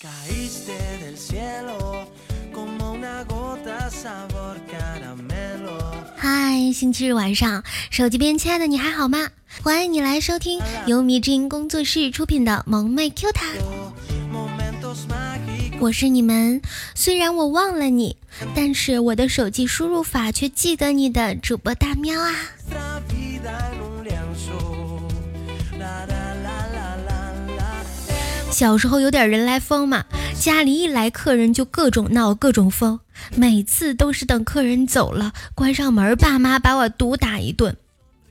嗨，星期日晚上，手机边亲爱的你还好吗？欢迎你来收听由迷之音工作室出品的萌妹 Q 弹，我是你们，虽然我忘了你，但是我的手机输入法却记得你的主播大喵啊。小时候有点人来疯嘛，家里一来客人就各种闹各种疯，每次都是等客人走了，关上门，爸妈把我毒打一顿。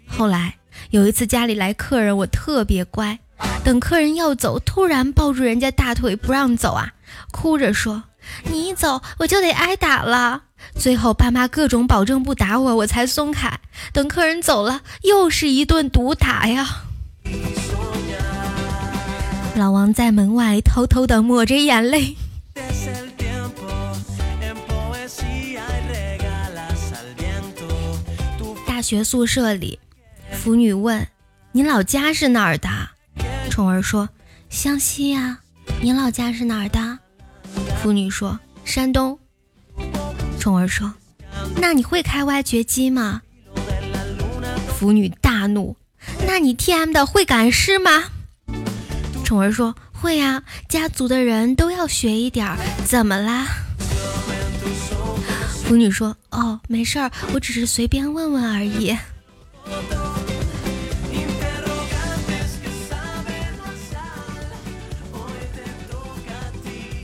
后来有一次家里来客人，我特别乖，等客人要走，突然抱住人家大腿不让走啊，哭着说：“你一走我就得挨打了。”最后爸妈各种保证不打我，我才松开。等客人走了，又是一顿毒打呀。老王在门外偷偷的抹着眼泪。大学宿舍里，腐女问：“你老家是哪儿的？”宠儿说：“湘西呀。”你老家是哪儿的？腐女说：“山东。”宠儿说：“那你会开挖掘机吗？”腐女大怒：“那你 TM 的会赶尸吗？”宠儿说：“会呀，家族的人都要学一点儿。怎么啦？”腐女说：“哦，没事儿，我只是随便问问而已。”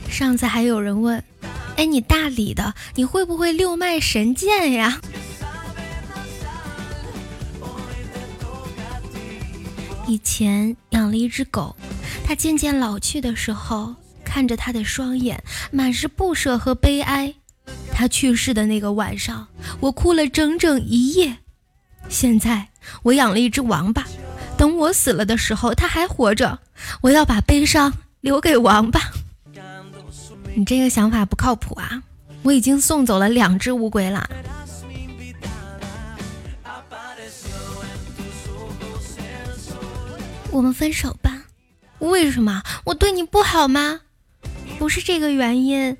上次还有人问：“哎，你大理的，你会不会六脉神剑呀？”以前养了一只狗。他渐渐老去的时候，看着他的双眼，满是不舍和悲哀。他去世的那个晚上，我哭了整整一夜。现在我养了一只王八，等我死了的时候，它还活着。我要把悲伤留给王八。你这个想法不靠谱啊！我已经送走了两只乌龟了。我们分手吧。为什么我对你不好吗？不是这个原因，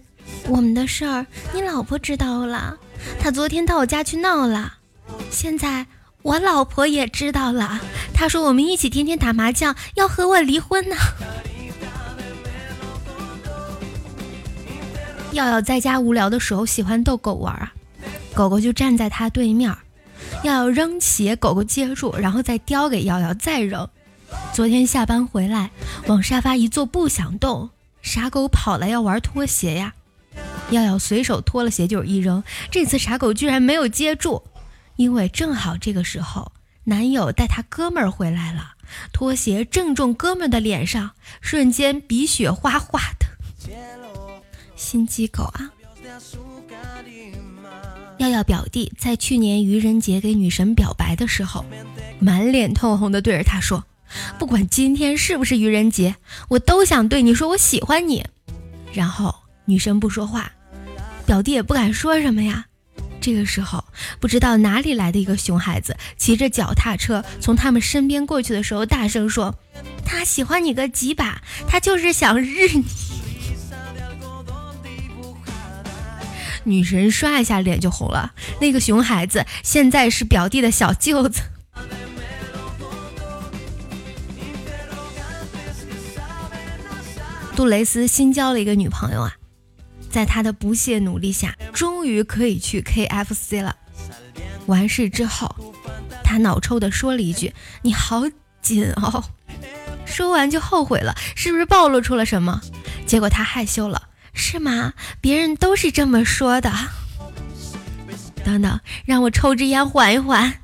我们的事儿你老婆知道了，她昨天到我家去闹了。现在我老婆也知道了，她说我们一起天天打麻将，要和我离婚呢。耀耀在家无聊的时候喜欢逗狗玩啊，狗狗就站在他对面，耀耀扔鞋，狗狗接住，然后再叼给耀耀，再扔。昨天下班回来，往沙发一坐不想动，傻狗跑来要玩拖鞋呀，耀耀随手脱了鞋就是一扔，这次傻狗居然没有接住，因为正好这个时候男友带他哥们儿回来了，拖鞋正中哥们儿的脸上，瞬间鼻血哗哗的，心机狗啊！耀耀表弟在去年愚人节给女神表白的时候，满脸通红的对着他说。不管今天是不是愚人节，我都想对你说我喜欢你。然后女生不说话，表弟也不敢说什么呀。这个时候，不知道哪里来的一个熊孩子骑着脚踏车从他们身边过去的时候，大声说：“他喜欢你个几把，他就是想日你。”女神刷一下脸就红了。那个熊孩子现在是表弟的小舅子。杜蕾斯新交了一个女朋友啊，在他的不懈努力下，终于可以去 KFC 了。完事之后，他脑抽的说了一句：“你好紧哦。”说完就后悔了，是不是暴露出了什么？结果他害羞了，是吗？别人都是这么说的。等等，让我抽支烟缓一缓。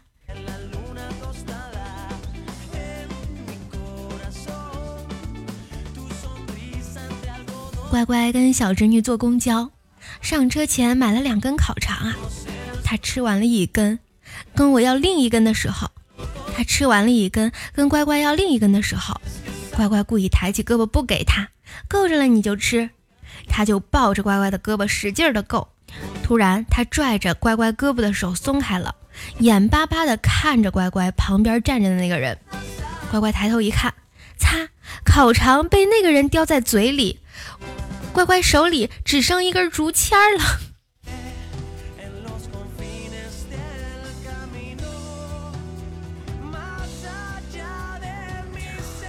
乖乖跟小侄女坐公交，上车前买了两根烤肠啊。他吃完了一根，跟我要另一根的时候，他吃完了一根，跟乖乖要另一根的时候，乖乖故意抬起胳膊不给他，够着了你就吃，他就抱着乖乖的胳膊使劲的够。突然他拽着乖乖胳膊的手松开了，眼巴巴的看着乖乖旁边站着的那个人。乖乖抬头一看，擦，烤肠被那个人叼在嘴里。乖乖手里只剩一根竹签了。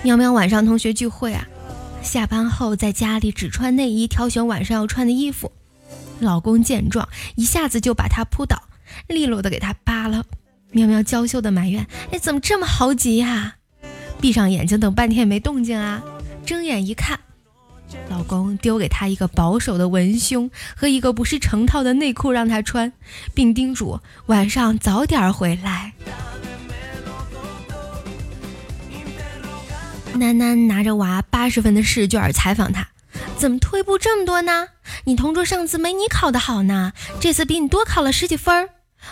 喵喵，晚上同学聚会啊，下班后在家里只穿内衣，挑选晚上要穿的衣服。老公见状，一下子就把她扑倒，利落的给她扒了。喵喵娇羞的埋怨：“哎，怎么这么豪急呀？”闭上眼睛等半天也没动静啊，睁眼一看，老公丢给她一个保守的文胸和一个不是成套的内裤让她穿，并叮嘱晚上早点回来。楠楠拿着娃八十分的试卷采访他，怎么退步这么多呢？你同桌上次没你考得好呢，这次比你多考了十几分。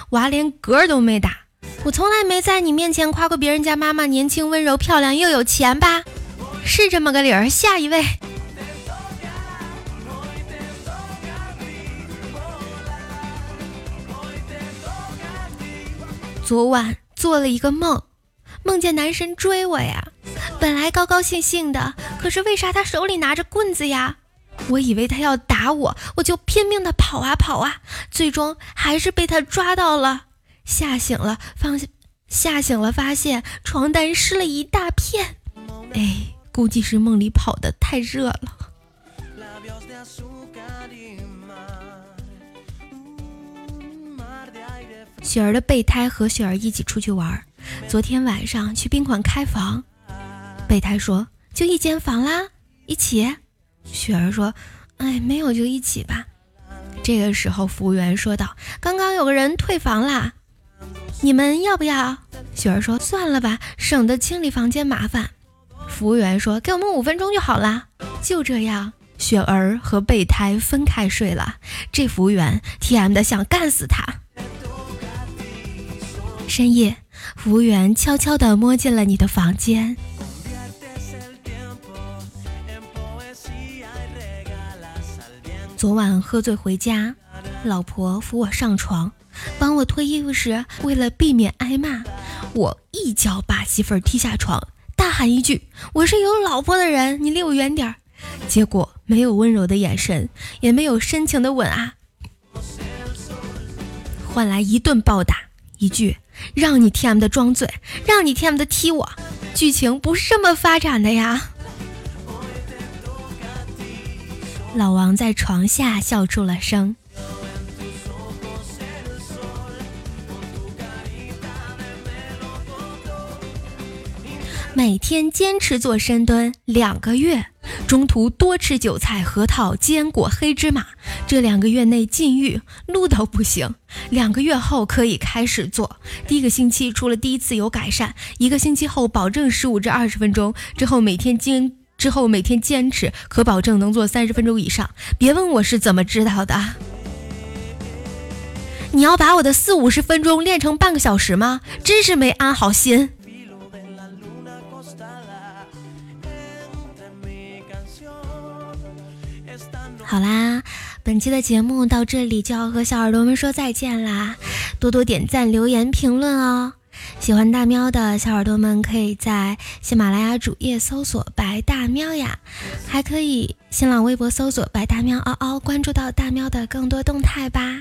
娃连嗝都没打。我从来没在你面前夸过别人家妈妈年轻温柔漂亮又有钱吧？是这么个理儿。下一位。昨晚做了一个梦，梦见男神追我呀。本来高高兴兴的，可是为啥他手里拿着棍子呀？我以为他要打我，我就拼命的跑啊跑啊，最终还是被他抓到了，吓醒了，放吓醒了，发现床单湿了一大片。哎，估计是梦里跑的太热了。雪儿的备胎和雪儿一起出去玩，昨天晚上去宾馆开房。备胎说：“就一间房啦，一起。”雪儿说：“哎，没有就一起吧。”这个时候，服务员说道：“刚刚有个人退房啦，你们要不要？”雪儿说：“算了吧，省得清理房间麻烦。”服务员说：“给我们五分钟就好啦。”就这样，雪儿和备胎分开睡了。这服务员 T M 的想干死他。深夜，服务员悄悄地摸进了你的房间。昨晚喝醉回家，老婆扶我上床，帮我脱衣服时，为了避免挨骂，我一脚把媳妇儿踢下床，大喊一句：“我是有老婆的人，你离我远点儿。”结果没有温柔的眼神，也没有深情的吻啊，换来一顿暴打，一句“让你 TM 的装醉，让你 TM 的踢我”，剧情不是这么发展的呀。老王在床下笑出了声。每天坚持做深蹲两个月，中途多吃韭菜、核桃、坚果、黑芝麻。这两个月内禁欲，撸都不行。两个月后可以开始做。第一个星期除了第一次有改善，一个星期后保证十五至二十分钟。之后每天坚。之后每天坚持，可保证能做三十分钟以上。别问我是怎么知道的。你要把我的四五十分钟练成半个小时吗？真是没安好心。好啦，本期的节目到这里就要和小耳朵们说再见啦！多多点赞、留言、评论哦。喜欢大喵的小耳朵们，可以在喜马拉雅主页搜索“白大喵”呀，还可以新浪微博搜索“白大喵嗷嗷”，关注到大喵的更多动态吧。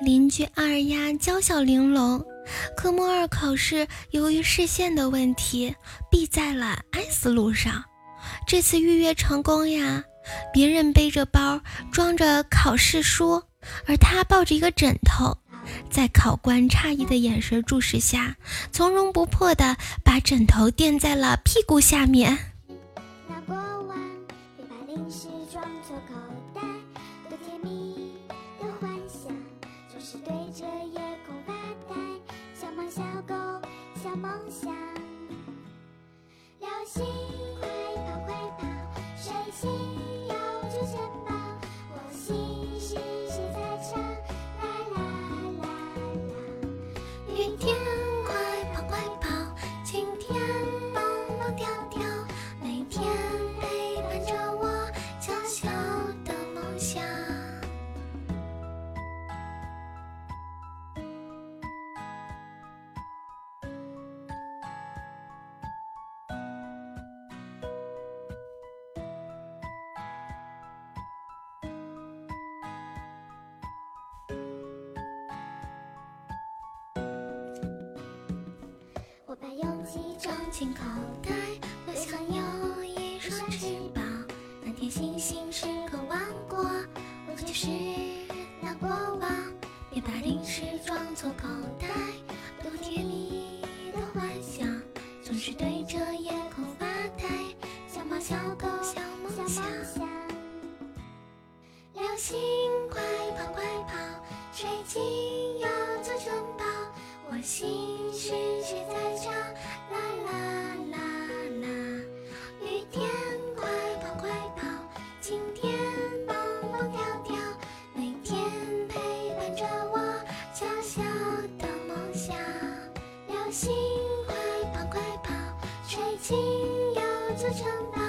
邻居二丫娇小玲珑，科目二考试由于视线的问题，避在了 S 路上。这次预约成功呀！别人背着包装着考试书，而他抱着一个枕头，在考官诧异的眼神注视下，从容不迫地把枕头垫在了屁股下面。梦想。流星东西装进口袋。心要做城堡。